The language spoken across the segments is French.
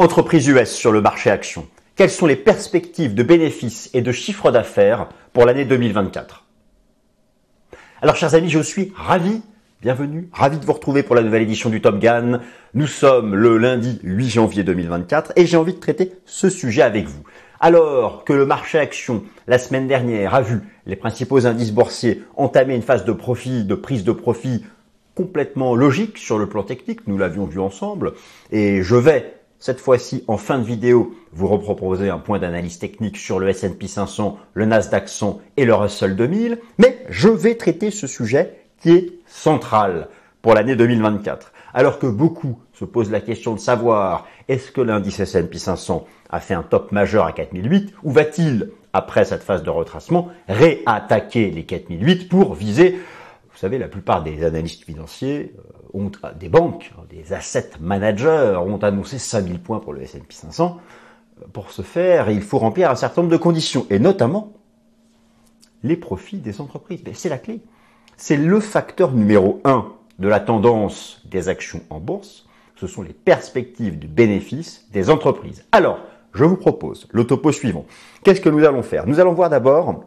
Entreprise US sur le marché action. Quelles sont les perspectives de bénéfices et de chiffre d'affaires pour l'année 2024 Alors chers amis, je suis ravi, bienvenue, ravi de vous retrouver pour la nouvelle édition du Top Gun. Nous sommes le lundi 8 janvier 2024 et j'ai envie de traiter ce sujet avec vous. Alors que le marché action, la semaine dernière, a vu les principaux indices boursiers entamer une phase de profit, de prise de profit complètement logique sur le plan technique, nous l'avions vu ensemble, et je vais cette fois-ci, en fin de vidéo, vous reproposer un point d'analyse technique sur le S&P 500, le Nasdaq 100 et le Russell 2000, mais je vais traiter ce sujet qui est central pour l'année 2024. Alors que beaucoup se posent la question de savoir est-ce que l'indice S&P 500 a fait un top majeur à 4008 ou va-t-il, après cette phase de retracement, réattaquer les 4008 pour viser vous savez, la plupart des analystes financiers euh, ont des banques, des asset managers ont annoncé 5000 points pour le S&P 500. Pour ce faire, il faut remplir un certain nombre de conditions, et notamment les profits des entreprises. C'est la clé. C'est le facteur numéro un de la tendance des actions en bourse. Ce sont les perspectives de bénéfices des entreprises. Alors, je vous propose le topo suivant. Qu'est-ce que nous allons faire? Nous allons voir d'abord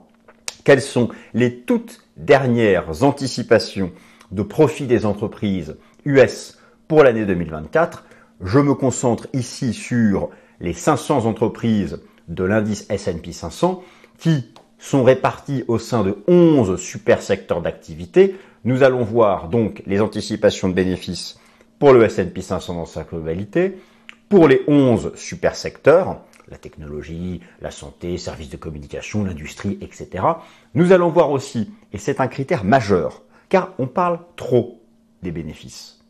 quelles sont les toutes dernières anticipations de profit des entreprises US pour l'année 2024. Je me concentre ici sur les 500 entreprises de l'indice S&P 500 qui sont réparties au sein de 11 super secteurs d'activité. Nous allons voir donc les anticipations de bénéfices pour le S&P 500 dans sa globalité, pour les 11 super secteurs, la technologie, la santé, services de communication, l'industrie, etc. Nous allons voir aussi, et c'est un critère majeur, car on parle trop des bénéfices.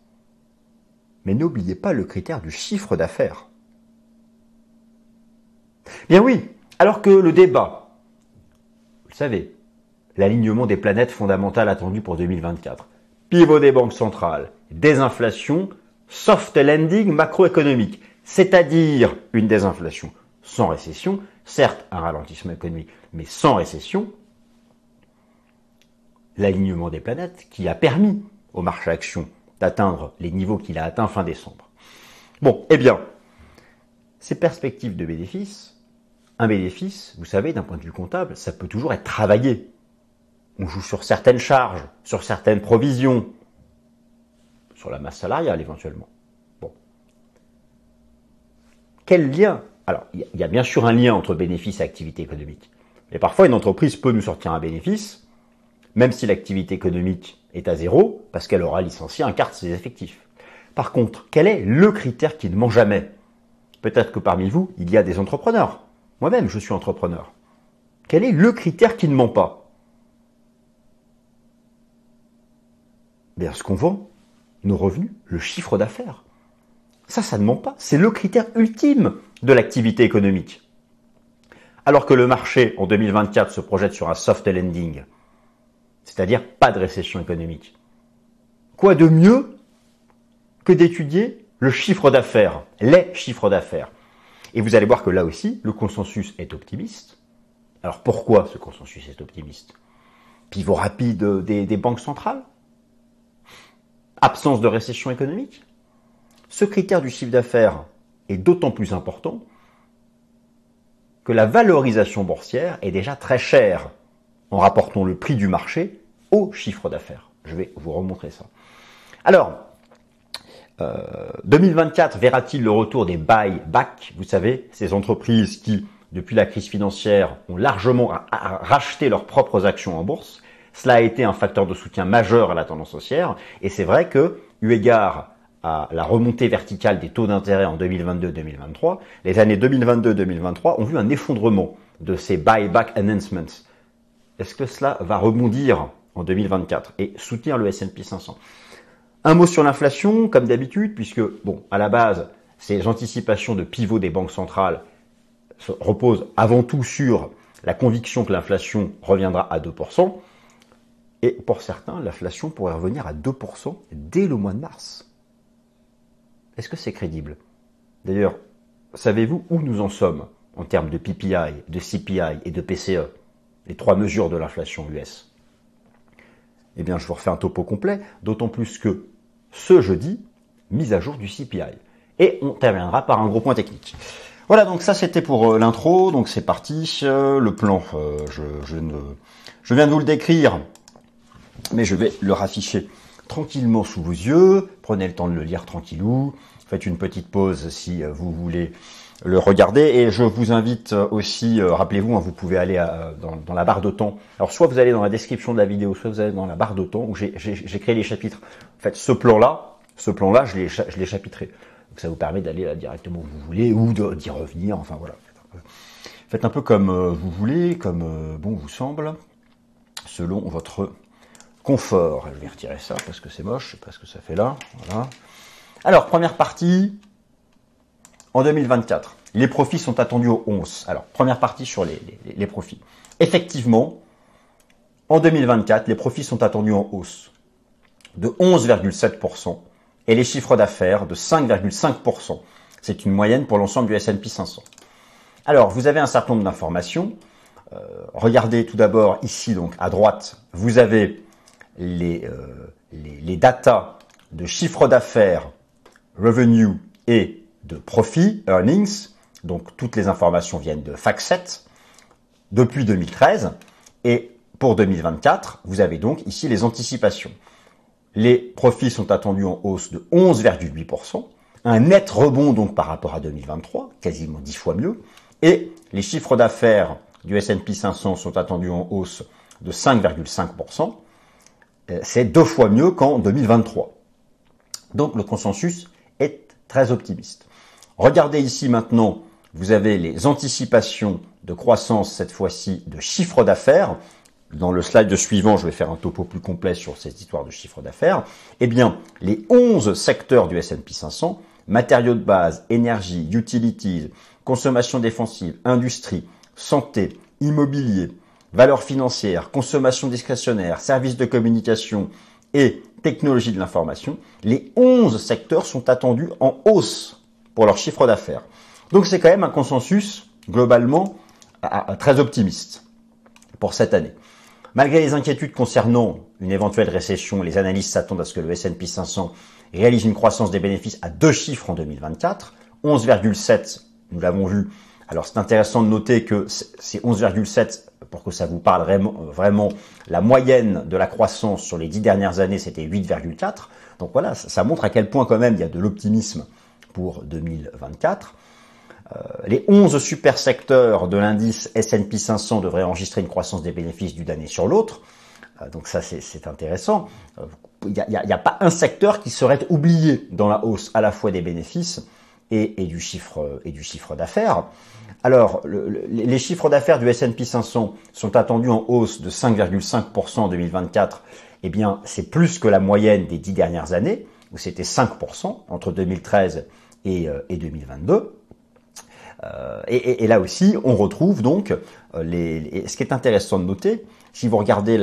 Mais n'oubliez pas le critère du chiffre d'affaires. Bien oui, alors que le débat, vous le savez, l'alignement des planètes fondamentales attendues pour 2024, pivot des banques centrales, désinflation, soft landing macroéconomique, c'est-à-dire une désinflation sans récession, certes un ralentissement économique, mais sans récession, l'alignement des planètes qui a permis au marché action d'atteindre les niveaux qu'il a atteints fin décembre. Bon, eh bien, ces perspectives de bénéfices, un bénéfice, vous savez, d'un point de vue comptable, ça peut toujours être travaillé. On joue sur certaines charges, sur certaines provisions, sur la masse salariale éventuellement. Bon. Quel lien? Alors, il y a bien sûr un lien entre bénéfice et activité économique. Mais parfois, une entreprise peut nous sortir un bénéfice, même si l'activité économique est à zéro, parce qu'elle aura licencié un quart de ses effectifs. Par contre, quel est le critère qui ne ment jamais? Peut-être que parmi vous, il y a des entrepreneurs. Moi-même, je suis entrepreneur. Quel est le critère qui ne ment pas? Bien, ce qu'on vend, nos revenus, le chiffre d'affaires. Ça, ça ne ment pas. C'est le critère ultime de l'activité économique. Alors que le marché, en 2024, se projette sur un soft landing, c'est-à-dire pas de récession économique. Quoi de mieux que d'étudier le chiffre d'affaires, les chiffres d'affaires? Et vous allez voir que là aussi, le consensus est optimiste. Alors pourquoi ce consensus est optimiste? Pivot rapide des, banques centrales? Absence de récession économique? Ce critère du chiffre d'affaires est d'autant plus important que la valorisation boursière est déjà très chère en rapportant le prix du marché au chiffre d'affaires. Je vais vous remontrer ça. Alors, 2024 euh, verra-t-il le retour des buy-back Vous savez, ces entreprises qui, depuis la crise financière, ont largement racheté leurs propres actions en bourse. Cela a été un facteur de soutien majeur à la tendance haussière. Et c'est vrai que, eu égard à la remontée verticale des taux d'intérêt en 2022-2023, les années 2022-2023 ont vu un effondrement de ces buyback announcements. Est-ce que cela va rebondir en 2024 et soutenir le S&P 500 Un mot sur l'inflation, comme d'habitude, puisque, bon, à la base, ces anticipations de pivot des banques centrales reposent avant tout sur la conviction que l'inflation reviendra à 2%. Et pour certains, l'inflation pourrait revenir à 2% dès le mois de mars. Est-ce que c'est crédible? D'ailleurs, savez-vous où nous en sommes en termes de PPI, de CPI et de PCE, les trois mesures de l'inflation US Eh bien, je vous refais un topo complet, d'autant plus que ce jeudi, mise à jour du CPI. et on terminera par un gros point technique. Voilà, donc ça c'était pour euh, l'intro, donc c'est parti. Euh, le plan, euh, je, je viens de vous le décrire, mais je vais le rafficher tranquillement sous vos yeux. Prenez le temps de le lire tranquillou. Faites une petite pause si vous voulez le regarder. Et je vous invite aussi, rappelez-vous, hein, vous pouvez aller dans, la barre de temps. Alors soit vous allez dans la description de la vidéo, soit vous allez dans la barre de temps où j'ai créé les chapitres. En fait, ce plan-là, ce plan-là, je l'ai chapitré. Donc ça vous permet d'aller là directement où vous voulez ou d'y revenir. Enfin voilà. Faites un peu comme euh, vous voulez, comme euh, bon vous semble, selon votre confort. Je vais retirer ça parce que c'est moche, parce que ça fait là. Voilà. Alors, première partie, en 2024. Les profits sont attendus au 11. Alors, première partie sur les, les profits. Effectivement, en 2024, les profits sont attendus en hausse de 11,7% et les chiffres d'affaires de 5,5%. C'est une moyenne pour l'ensemble du S&P 500. Alors, vous avez un certain nombre d'informations. Euh, regardez tout d'abord ici, donc à droite, vous avez les, euh, les, les datas de chiffre d'affaires, revenue et de profit, earnings. Donc, toutes les informations viennent de FactSet depuis 2013. Et pour 2024, vous avez donc ici les anticipations. Les profits sont attendus en hausse de 11,8%, un net rebond donc par rapport à 2023, quasiment 10 fois mieux, et les chiffres d'affaires du S&P 500 sont attendus en hausse de 5,5%, euh, c'est deux fois mieux qu'en 2023. Donc le consensus est très optimiste. Regardez ici maintenant, vous avez les anticipations de croissance cette fois-ci de chiffre d'affaires. Dans le slide suivant, je vais faire un topo plus complet sur cette histoire de chiffre d'affaires, eh bien, les 11 secteurs du S&P 500, matériaux de base, énergie, utilities, consommation défensive, industrie, santé, immobilier, valeurs financières, consommation discrétionnaire, services de communication et technologie de l'information, les 11 secteurs sont attendus en hausse pour leur chiffre d'affaires. Donc c'est quand même un consensus globalement très optimiste pour cette année. Malgré les inquiétudes concernant une éventuelle récession, les analystes s'attendent à ce que le S&P 500 réalise une croissance des bénéfices à deux chiffres en 2024, 11,7, nous l'avons vu. Alors c'est intéressant de noter que c'est 11,7 pour que ça vous parle vraiment, vraiment, la moyenne de la croissance sur les dix dernières années, c'était 8,4. Donc voilà, ça montre à quel point quand même il y a de l'optimisme pour 2024. Euh, les 11 super secteurs de l'indice S&P 500 devraient enregistrer une croissance des bénéfices d'une année sur l'autre. Euh, donc ça, c'est intéressant. Il euh, n'y a, pas un secteur qui serait oublié dans la hausse à la fois des bénéfices et, du chiffre et du chiffre d'affaires. Alors, les chiffres d'affaires du S&P 500 sont attendus en hausse de 5,5% en 2024. Eh bien, c'est plus que la moyenne des dix dernières années, où c'était 5% entre 2013 et, et 2022. Euh, et, là aussi, on retrouve donc euh, ce qui est intéressant de noter, si vous regardez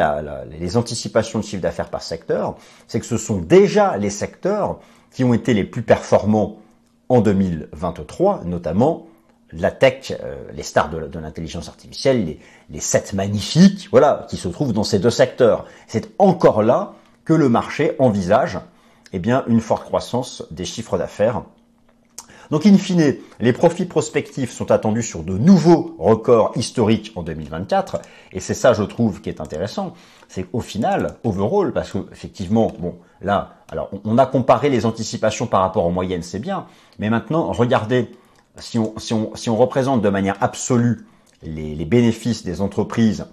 les anticipations de chiffre d'affaires par secteur, c'est que ce sont déjà les secteurs qui ont été les plus performants en 2023, notamment la tech, euh, les stars de, l'intelligence artificielle, les, les sept magnifiques, voilà, qui se trouvent dans ces deux secteurs. C'est encore là que le marché envisage eh bien, une forte croissance des chiffres d'affaires donc in fine, les profits prospectifs sont attendus sur de nouveaux records historiques en 2024, et c'est ça je trouve qui est intéressant, c'est qu'au final, overall, parce que effectivement, bon, là, alors on a comparé les anticipations par rapport aux moyennes, c'est bien, mais maintenant, regardez, si on, représente de manière absolue les, les bénéfices des entreprises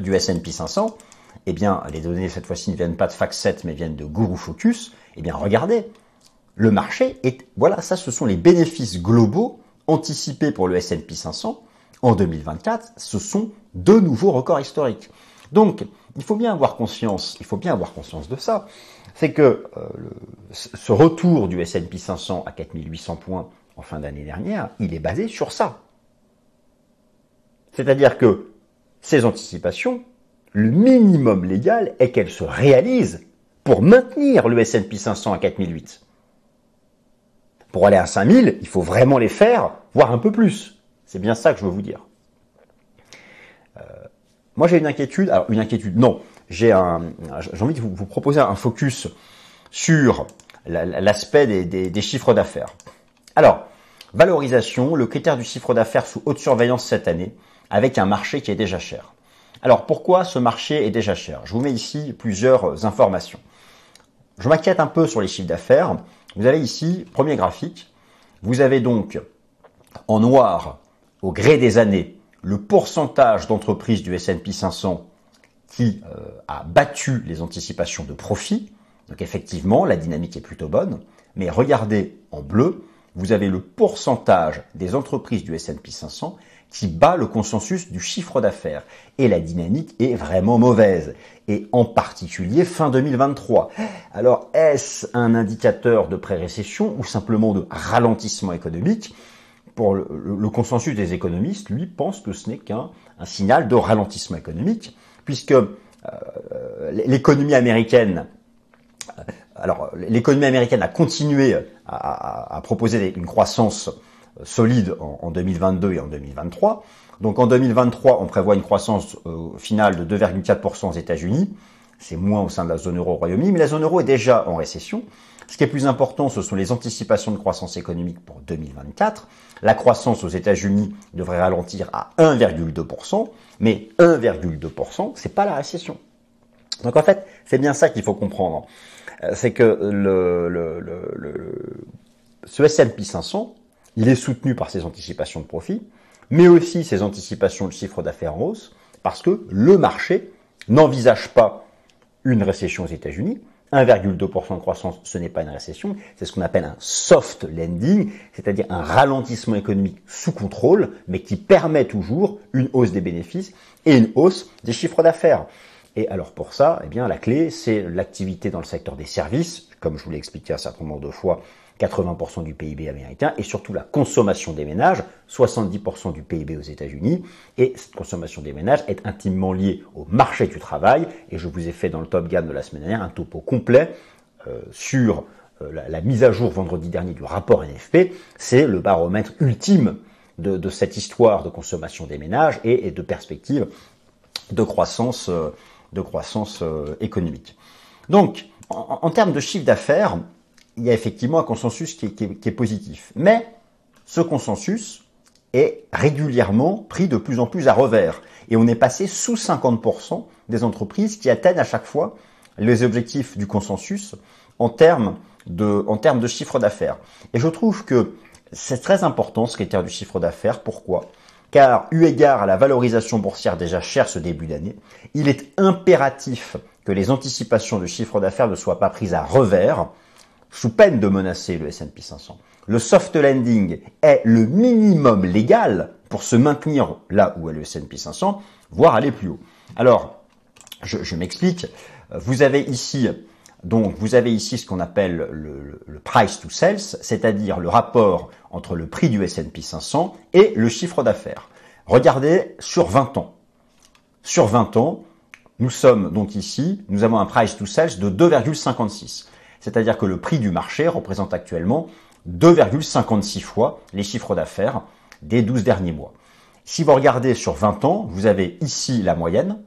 du S&P 500, eh bien, les données cette fois-ci ne viennent pas de FactSet, mais viennent de Guru Focus. Eh bien, regardez, le marché est, voilà, ça ce sont les bénéfices globaux anticipés pour le S&P 500 en 2024. Ce sont deux nouveaux records historiques. Donc, il faut bien avoir conscience, il faut bien avoir conscience de ça. C'est que euh, ce retour du S&P 500 à 4800 points en fin d'année dernière, il est basé sur ça. C'est-à-dire que ces anticipations, le minimum légal est qu'elles se réalisent pour maintenir le S&P 500 à 4008. Pour aller à 5000, il faut vraiment les faire, voire un peu plus. C'est bien ça que je veux vous dire. Euh, moi, j'ai une inquiétude. Alors, une inquiétude, non. J'ai un, j'ai envie de vous, proposer un focus sur l'aspect des, chiffres d'affaires. Alors, valorisation, le critère du chiffre d'affaires sous haute surveillance cette année, avec un marché qui est déjà cher. Alors pourquoi ce marché est déjà cher? Je vous mets ici plusieurs informations. Je m'inquiète un peu sur les chiffres d'affaires. Vous avez ici, premier graphique, vous avez donc en noir, au gré des années, le pourcentage d'entreprises du S&P 500 qui euh, a battu les anticipations de profit. Donc effectivement, la dynamique est plutôt bonne. Mais regardez en bleu, vous avez le pourcentage des entreprises du S&P 500 qui bat le consensus du chiffre d'affaires. Et la dynamique est vraiment mauvaise. Et en particulier fin 2023. Alors est-ce un indicateur de pré-récession ou simplement de ralentissement économique? Pour le, consensus des économistes, lui, pense que ce n'est qu'un signal de ralentissement économique, puisque euh, l'économie américaine euh, alors, l'économie américaine a continué à, proposer une croissance solide en, 2022 et en 2023. Donc en 2023, on prévoit une croissance euh, finale de 2,4% aux États-Unis. C'est moins au sein de la zone euro au Royaume-Uni, mais la zone euro est déjà en récession. Ce qui est plus important, ce sont les anticipations de croissance économique pour 2024. La croissance aux États-Unis devrait ralentir à 1,2%, mais 1,2%, c'est pas la récession. Donc en fait, c'est bien ça qu'il faut comprendre. Euh, c'est que le, le, le, ce S&P 500, il est soutenu par ses anticipations de profit, mais aussi ses anticipations de chiffre d'affaires en hausse, parce que le marché n'envisage pas une récession aux États-Unis. 1,2% de croissance, ce n'est pas une récession, c'est ce qu'on appelle un soft landing, c'est-à-dire un ralentissement économique sous contrôle, mais qui permet toujours une hausse des bénéfices et une hausse des chiffres d'affaires. Et alors pour ça, eh bien la clé, c'est l'activité dans le secteur des services, comme je vous l'ai expliqué un certain nombre de fois, 80% du PIB américain, et surtout la consommation des ménages, 70% du PIB aux États-Unis, et cette consommation des ménages est intimement liée au marché du travail, et je vous ai fait dans le Top Gun de la semaine dernière un topo complet euh, sur euh, la, mise à jour vendredi dernier du rapport NFP, c'est le baromètre ultime de, cette histoire de consommation des ménages et, de perspective de croissance. Euh, de croissance euh, économique. Donc, en, termes de chiffre d'affaires, il y a effectivement un consensus qui est, positif. Mais ce consensus est régulièrement pris de plus en plus à revers. Et on est passé sous 50% des entreprises qui atteignent à chaque fois les objectifs du consensus en termes de, en termes de chiffre d'affaires. Et je trouve que c'est très important ce critère du chiffre d'affaires. Pourquoi? Car eu égard à la valorisation boursière déjà chère ce début d'année, il est impératif que les anticipations de chiffre d'affaires ne soient pas prises à revers, sous peine de menacer le S&P 500. Le soft landing est le minimum légal pour se maintenir là où est le S&P 500, voire aller plus haut. Alors, je, m'explique. Vous avez ici donc vous avez ici ce qu'on appelle le, le, price to sales, c'est-à-dire le rapport entre le prix du S&P 500 et le chiffre d'affaires. Regardez sur 20 ans. Sur 20 ans, nous sommes donc ici, nous avons un price to sales de 2,56. C'est-à-dire que le prix du marché représente actuellement 2,56 fois les chiffres d'affaires des 12 derniers mois. Si vous regardez sur 20 ans, vous avez ici la moyenne,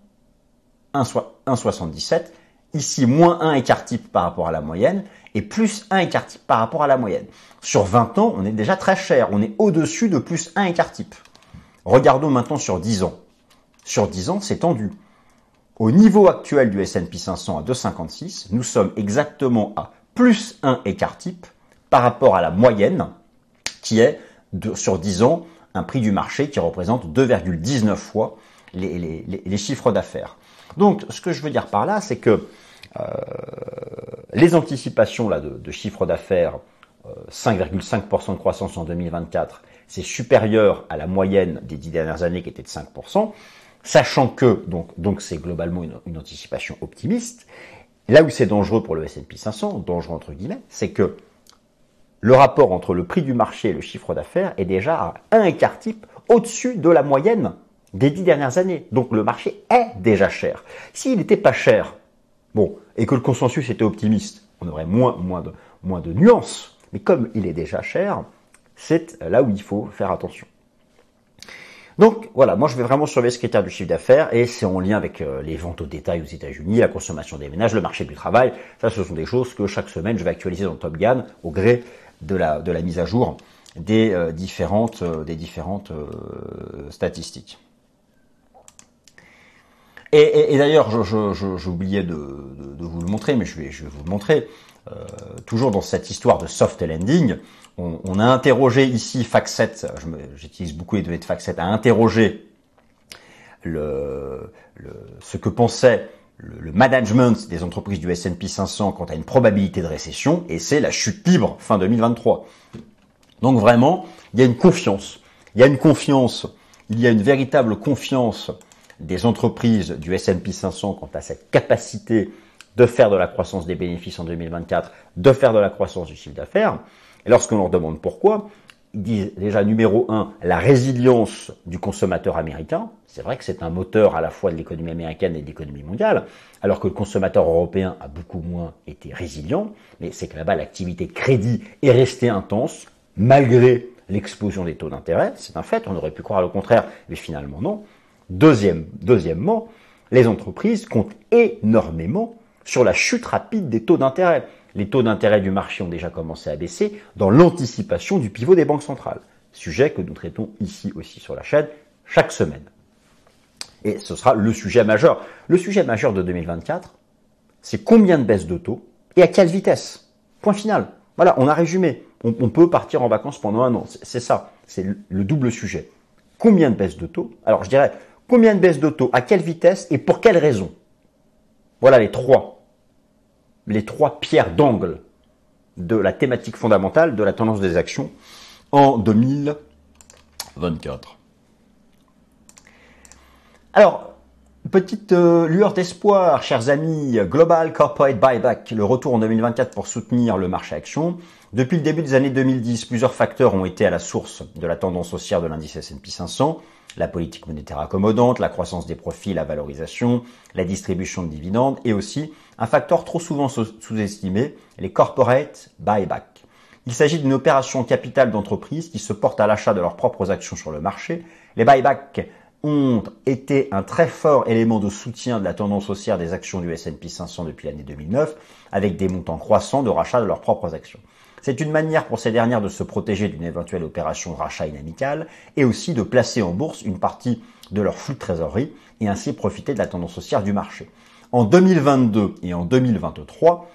1,77, ici moins 1 écart type par rapport à la moyenne, et plus 1 écart type par rapport à la moyenne. Sur 20 ans, on est déjà très cher, on est au-dessus de plus 1 écart type. Regardons maintenant sur 10 ans. Sur 10 ans, c'est tendu. Au niveau actuel du S&P 500 à 2,56, nous sommes exactement à plus 1 écart type par rapport à la moyenne qui est sur 10 ans un prix du marché qui représente 2,19 fois les, chiffres d'affaires. Donc ce que je veux dire par là, c'est que euh, les anticipations là, de, de chiffre d'affaires, 5,5% de croissance en 2024 c'est supérieur à la moyenne des dix dernières années qui était de 5%, sachant que, donc, donc c'est globalement une, anticipation optimiste. Là où c'est dangereux pour le S&P 500, dangereux entre guillemets, c'est que le rapport entre le prix du marché et le chiffre d'affaires est déjà à un écart type au-dessus de la moyenne des dix dernières années. Donc le marché est déjà cher. S'il n'était pas cher, bon, et que le consensus était optimiste, on aurait moins, moins, de, moins de nuances. Mais comme il est déjà cher, c'est là où il faut faire attention. Donc voilà, moi je vais vraiment surveiller ce critère du chiffre d'affaires et c'est en lien avec euh, les ventes au détail aux États-Unis, la consommation des ménages, le marché du travail. Ça, ce sont des choses que chaque semaine je vais actualiser dans Top Gun au gré de la, mise à jour des euh, différentes, euh, statistiques. Et, d'ailleurs, j'oubliais de, de, vous le montrer, mais je vais, je vais vous le montrer. toujours dans cette histoire de soft landing, on, a interrogé ici FactSet, j'utilise beaucoup les données de FactSet, a interrogé le, ce que pensait le, management des entreprises du S&P 500 quant à une probabilité de récession, et c'est la chute libre fin 2023. Donc vraiment, il y a une confiance. Il y a une confiance, il y a une véritable confiance des entreprises du S&P 500 quant à cette capacité de faire de la croissance des bénéfices en 2024, de faire de la croissance du chiffre d'affaires. Et lorsqu'on leur demande pourquoi, ils disent déjà numéro un, la résilience du consommateur américain. C'est vrai que c'est un moteur à la fois de l'économie américaine et de l'économie mondiale, alors que le consommateur européen a beaucoup moins été résilient, mais c'est que là-bas l'activité crédit est restée intense, malgré l'explosion des taux d'intérêt. C'est un fait, on aurait pu croire le contraire, mais finalement non. Deuxième, deuxièmement, les entreprises comptent énormément sur la chute rapide des taux d'intérêt les taux d'intérêt du marché ont déjà commencé à baisser dans l'anticipation du pivot des banques centrales. Sujet que nous traitons ici aussi sur la chaîne chaque semaine. Et ce sera le sujet majeur. Le sujet majeur de 2024, c'est combien de baisses de taux et à quelle vitesse? Point final. Voilà, on a résumé. On, peut partir en vacances pendant un an. C'est ça. C'est le double sujet. Combien de baisses de taux? Alors je dirais combien de baisses de taux, à quelle vitesse et pour quelles raisons Voilà les trois les trois pierres d'angle de la thématique fondamentale de la tendance des actions en 2024. Alors, petite euh, lueur d'espoir, chers amis, Global Corporate Buyback, le retour en 2024 pour soutenir le marché action. Depuis le début des années 2010, plusieurs facteurs ont été à la source de la tendance haussière de l'indice S&P 500 la politique monétaire accommodante, la croissance des profits, la valorisation, la distribution de dividendes et aussi un facteur trop souvent sous-estimé, les corporate buyback. Il s'agit d'une opération capitale d'entreprise qui se porte à l'achat de leurs propres actions sur le marché. Les buybacks ont été un très fort élément de soutien de la tendance haussière des actions du S&P 500 depuis l'année 2009, avec des montants croissants de rachat de leurs propres actions. C'est une manière pour ces dernières de se protéger d'une éventuelle opération rachat inamicale et aussi de placer en bourse une partie de leur flux de trésorerie et ainsi profiter de la tendance haussière du marché. En 2022 et en 2023,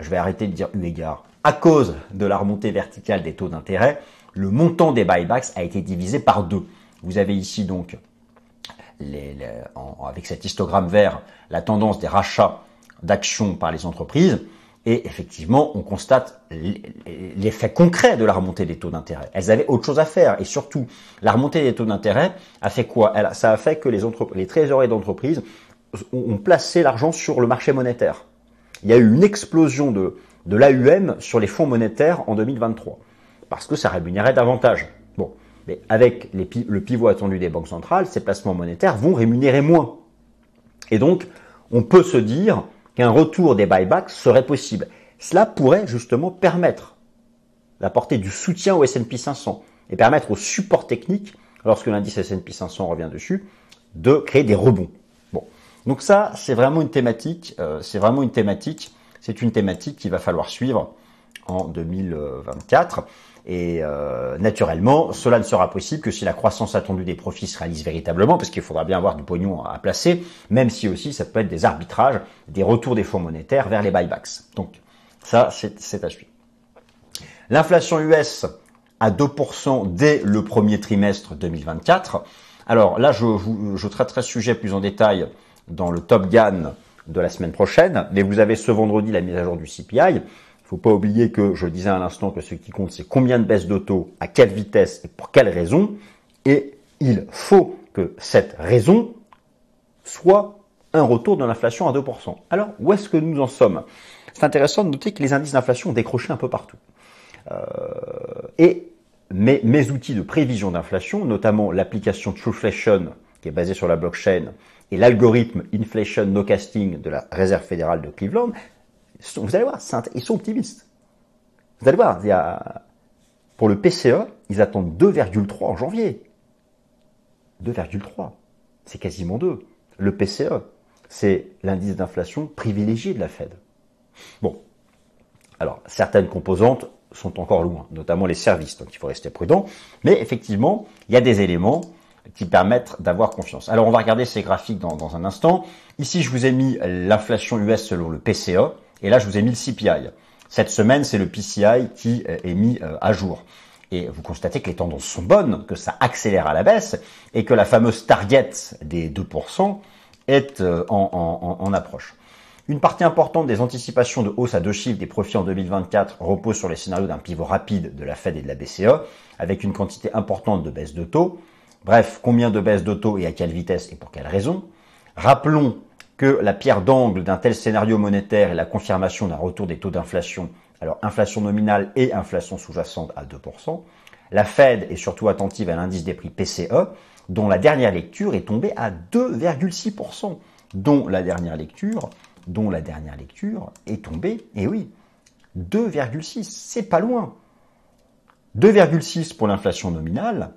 je vais arrêter de dire eu égard, à cause de la remontée verticale des taux d'intérêt, le montant des buybacks a été divisé par deux. Vous avez ici donc, avec cet histogramme vert, la tendance des rachats d'actions par les entreprises. Et effectivement, on constate l'effet concret de la remontée des taux d'intérêt. Elles avaient autre chose à faire. Et surtout, la remontée des taux d'intérêt a fait quoi? Ça a fait que les, les trésoriers d'entreprise ont placé l'argent sur le marché monétaire. Il y a eu une explosion de, de l'AUM sur les fonds monétaires en 2023. Parce que ça rémunérait davantage. Bon. Mais avec le pivot attendu des banques centrales, ces placements monétaires vont rémunérer moins. Et donc, on peut se dire, qu'un retour des buybacks serait possible. Cela pourrait justement permettre d'apporter du soutien au S&P 500 et permettre au support technique, lorsque l'indice S&P 500 revient dessus, de créer des rebonds. Bon, donc ça, c'est vraiment une thématique. Euh, c'est vraiment une thématique. C'est une thématique qu'il va falloir suivre en 2024. Et euh, naturellement, cela ne sera possible que si la croissance attendue des profits se réalise véritablement, parce qu'il faudra bien avoir du pognon à placer, même si aussi ça peut être des arbitrages, des retours des fonds monétaires vers les buybacks. Donc ça, c'est à suivre. L'inflation US à 2% dès le premier trimestre 2024. Alors là, je, je traiterai ce sujet plus en détail dans le Top Gun de la semaine prochaine, mais vous avez ce vendredi la mise à jour du CPI. Il faut pas oublier que je disais à l'instant que ce qui compte, c'est combien de baisses d'auto, à quelle vitesse et pour quelle raison. Et il faut que cette raison soit un retour de l'inflation à 2%. Alors, où est-ce que nous en sommes? C'est intéressant de noter que les indices d'inflation ont décroché un peu partout. Euh, et mes, mes, outils de prévision d'inflation, notamment l'application Trueflation, qui est basée sur la blockchain, et l'algorithme Inflation No Casting de la Réserve fédérale de Cleveland, vous allez voir, ils sont optimistes. Vous allez voir, il y pour le PCE, ils attendent 2,3 en janvier. 2,3. C'est quasiment 2. Le PCE, c'est l'indice d'inflation privilégié de la Fed. Bon. Alors, certaines composantes sont encore loin, notamment les services, donc il faut rester prudent. Mais effectivement, il y a des éléments qui permettent d'avoir confiance. Alors on va regarder ces graphiques dans, un instant. Ici, je vous ai mis l'inflation US selon le PCE, et là, je vous ai mis le CPI. Cette semaine, c'est le PCI qui euh, est mis euh, à jour. Et vous constatez que les tendances sont bonnes, que ça accélère à la baisse, et que la fameuse target des 2% est euh, en, approche. Une partie importante des anticipations de hausse à deux chiffres des profits en 2024 repose sur les scénarios d'un pivot rapide de la Fed et de la BCE, avec une quantité importante de baisse de taux. Bref, combien de baisses de taux et à quelle vitesse et pour quelle raison? Rappelons que la pierre d'angle d'un tel scénario monétaire est la confirmation d'un retour des taux d'inflation, alors inflation nominale et inflation sous-jacente à 2%. La Fed est surtout attentive à l'indice des prix PCE, dont la dernière lecture est tombée à 2,6%, dont la dernière lecture dont la dernière lecture est tombée, et oui, 2,6, c'est pas loin. 2,6 pour l'inflation nominale,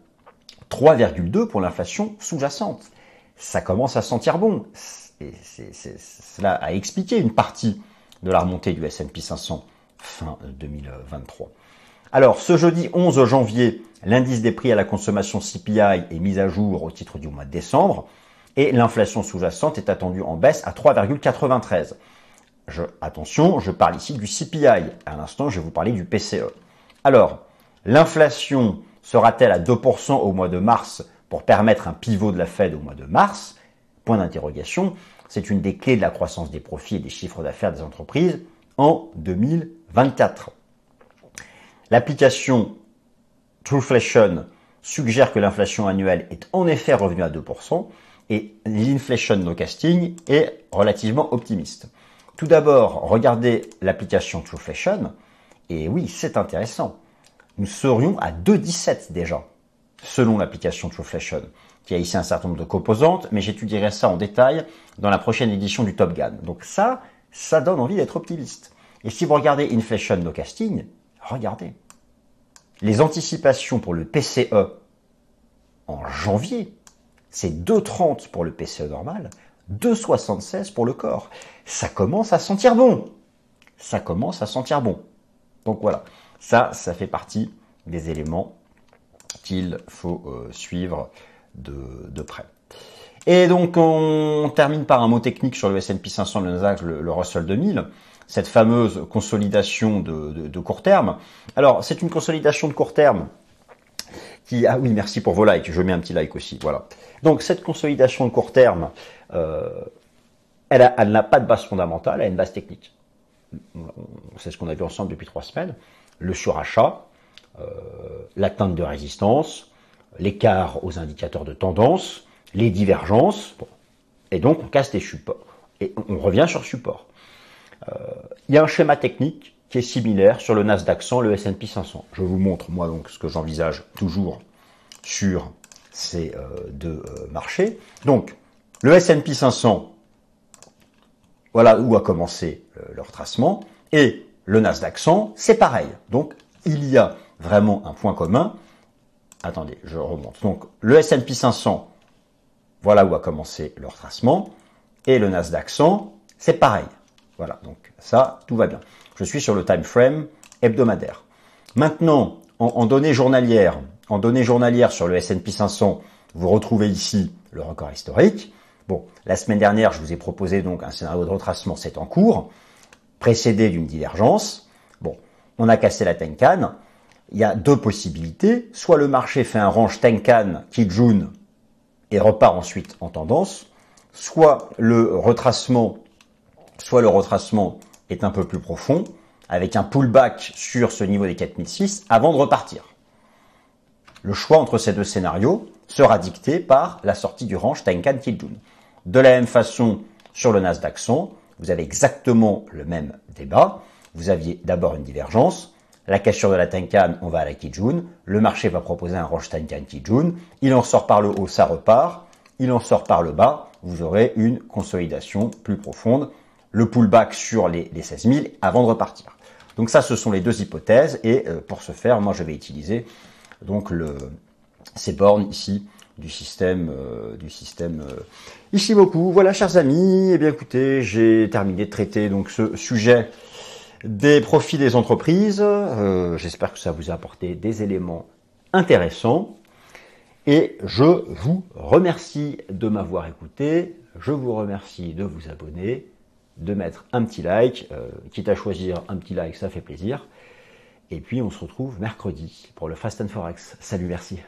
3,2 pour l'inflation sous-jacente. Ça commence à sentir bon. Cela a expliqué une partie de la remontée du S&P 500 fin 2023. Alors, ce jeudi 11 janvier, l'indice des prix à la consommation CPI est mis à jour au titre du mois de décembre et l'inflation sous-jacente est attendue en baisse à 3,93. Je, attention, je parle ici du CPI. À l'instant, je vais vous parler du PCE. Alors, l'inflation sera-t-elle à 2% au mois de mars pour permettre un pivot de la Fed au mois de mars? Point d'interrogation. C'est une des clés de la croissance des profits et des chiffres d'affaires des entreprises en 2024. L'application Trueflation suggère que l'inflation annuelle est en effet revenue à 2%, et l'inflation no casting est relativement optimiste. Tout d'abord, regardez l'application Trueflation, et oui, c'est intéressant. Nous serions à 2,17 déjà, selon l'application Trueflation, qui a ici un certain nombre de composantes, mais j'étudierai ça en détail dans la prochaine édition du Top Gun. Donc ça, ça donne envie d'être optimiste. Et si vous regardez Inflation No Casting, regardez. Les anticipations pour le PCE en janvier c'est 2,30 pour le PCE normal, 2,76 pour le corps. Ça commence à sentir bon. Ça commence à sentir bon. Donc voilà, ça, ça fait partie des éléments qu'il faut euh, suivre de, près. Et donc on termine par un mot technique sur le S&P 500, le Nasdaq, le, Russell 2000, cette fameuse consolidation de court terme. Alors c'est une consolidation de court terme ah oui, merci pour vos likes. Je mets un petit like aussi. Voilà. Donc cette consolidation de court terme, euh, elle, n'a pas de base fondamentale, elle a une base technique. C'est ce qu'on a vu ensemble depuis trois semaines. Le surachat, euh, l'atteinte de résistance, l'écart aux indicateurs de tendance, les divergences. Et donc on casse les supports. Et on revient sur support. Euh, il y a un schéma technique qui est similaire sur le Nasdaq 100, le S&P 500. Je vous montre moi donc ce que j'envisage toujours sur ces euh, deux euh, marchés. Donc le S&P 500, voilà où a commencé euh, leur tracement, et le Nasdaq 100, c'est pareil. Donc il y a vraiment un point commun. Attendez, je remonte. Donc le S&P 500, voilà où a commencé leur tracement, et le Nasdaq 100, c'est pareil. Voilà, donc ça, tout va bien. Je suis sur le time frame hebdomadaire. Maintenant, en, données journalières, en données journalières sur le S&P 500, vous retrouvez ici le record historique. Bon, la semaine dernière, je vous ai proposé donc un scénario de retracement, c'est en cours, précédé d'une divergence. Bon, on a cassé la Tenkan. Il y a deux possibilités. Soit le marché fait un range Tenkan Kijun et repart ensuite en tendance, soit le retracement, soit le retracement est un peu plus profond, avec un pullback sur ce niveau des 4006 avant de repartir. Le choix entre ces deux scénarios sera dicté par la sortie du range Tenkan Kijun. De la même façon, sur le Nasdaq 100, vous avez exactement le même débat. Vous aviez d'abord une divergence. La cassure de la Tenkan, on va à la Kijun. Le marché va proposer un range Tenkan Kijun. Il en sort par le haut, ça repart. Il en sort par le bas. Vous aurez une consolidation plus profonde le pullback sur les, 16 000 avant de repartir. Donc ça, ce sont les deux hypothèses. Et euh, pour ce faire, moi, je vais utiliser donc ces bornes ici du système, du système Ishimoku. Voilà, chers amis, eh bien écoutez, j'ai terminé de traiter donc ce sujet des profits des entreprises. J'espère que ça vous a apporté des éléments intéressants. Et je vous remercie de m'avoir écouté. Je vous remercie de vous abonner, de mettre un petit like. quitte à choisir un petit like, ça fait plaisir. Et puis on se retrouve mercredi pour le Fast and Forex. Salut, merci.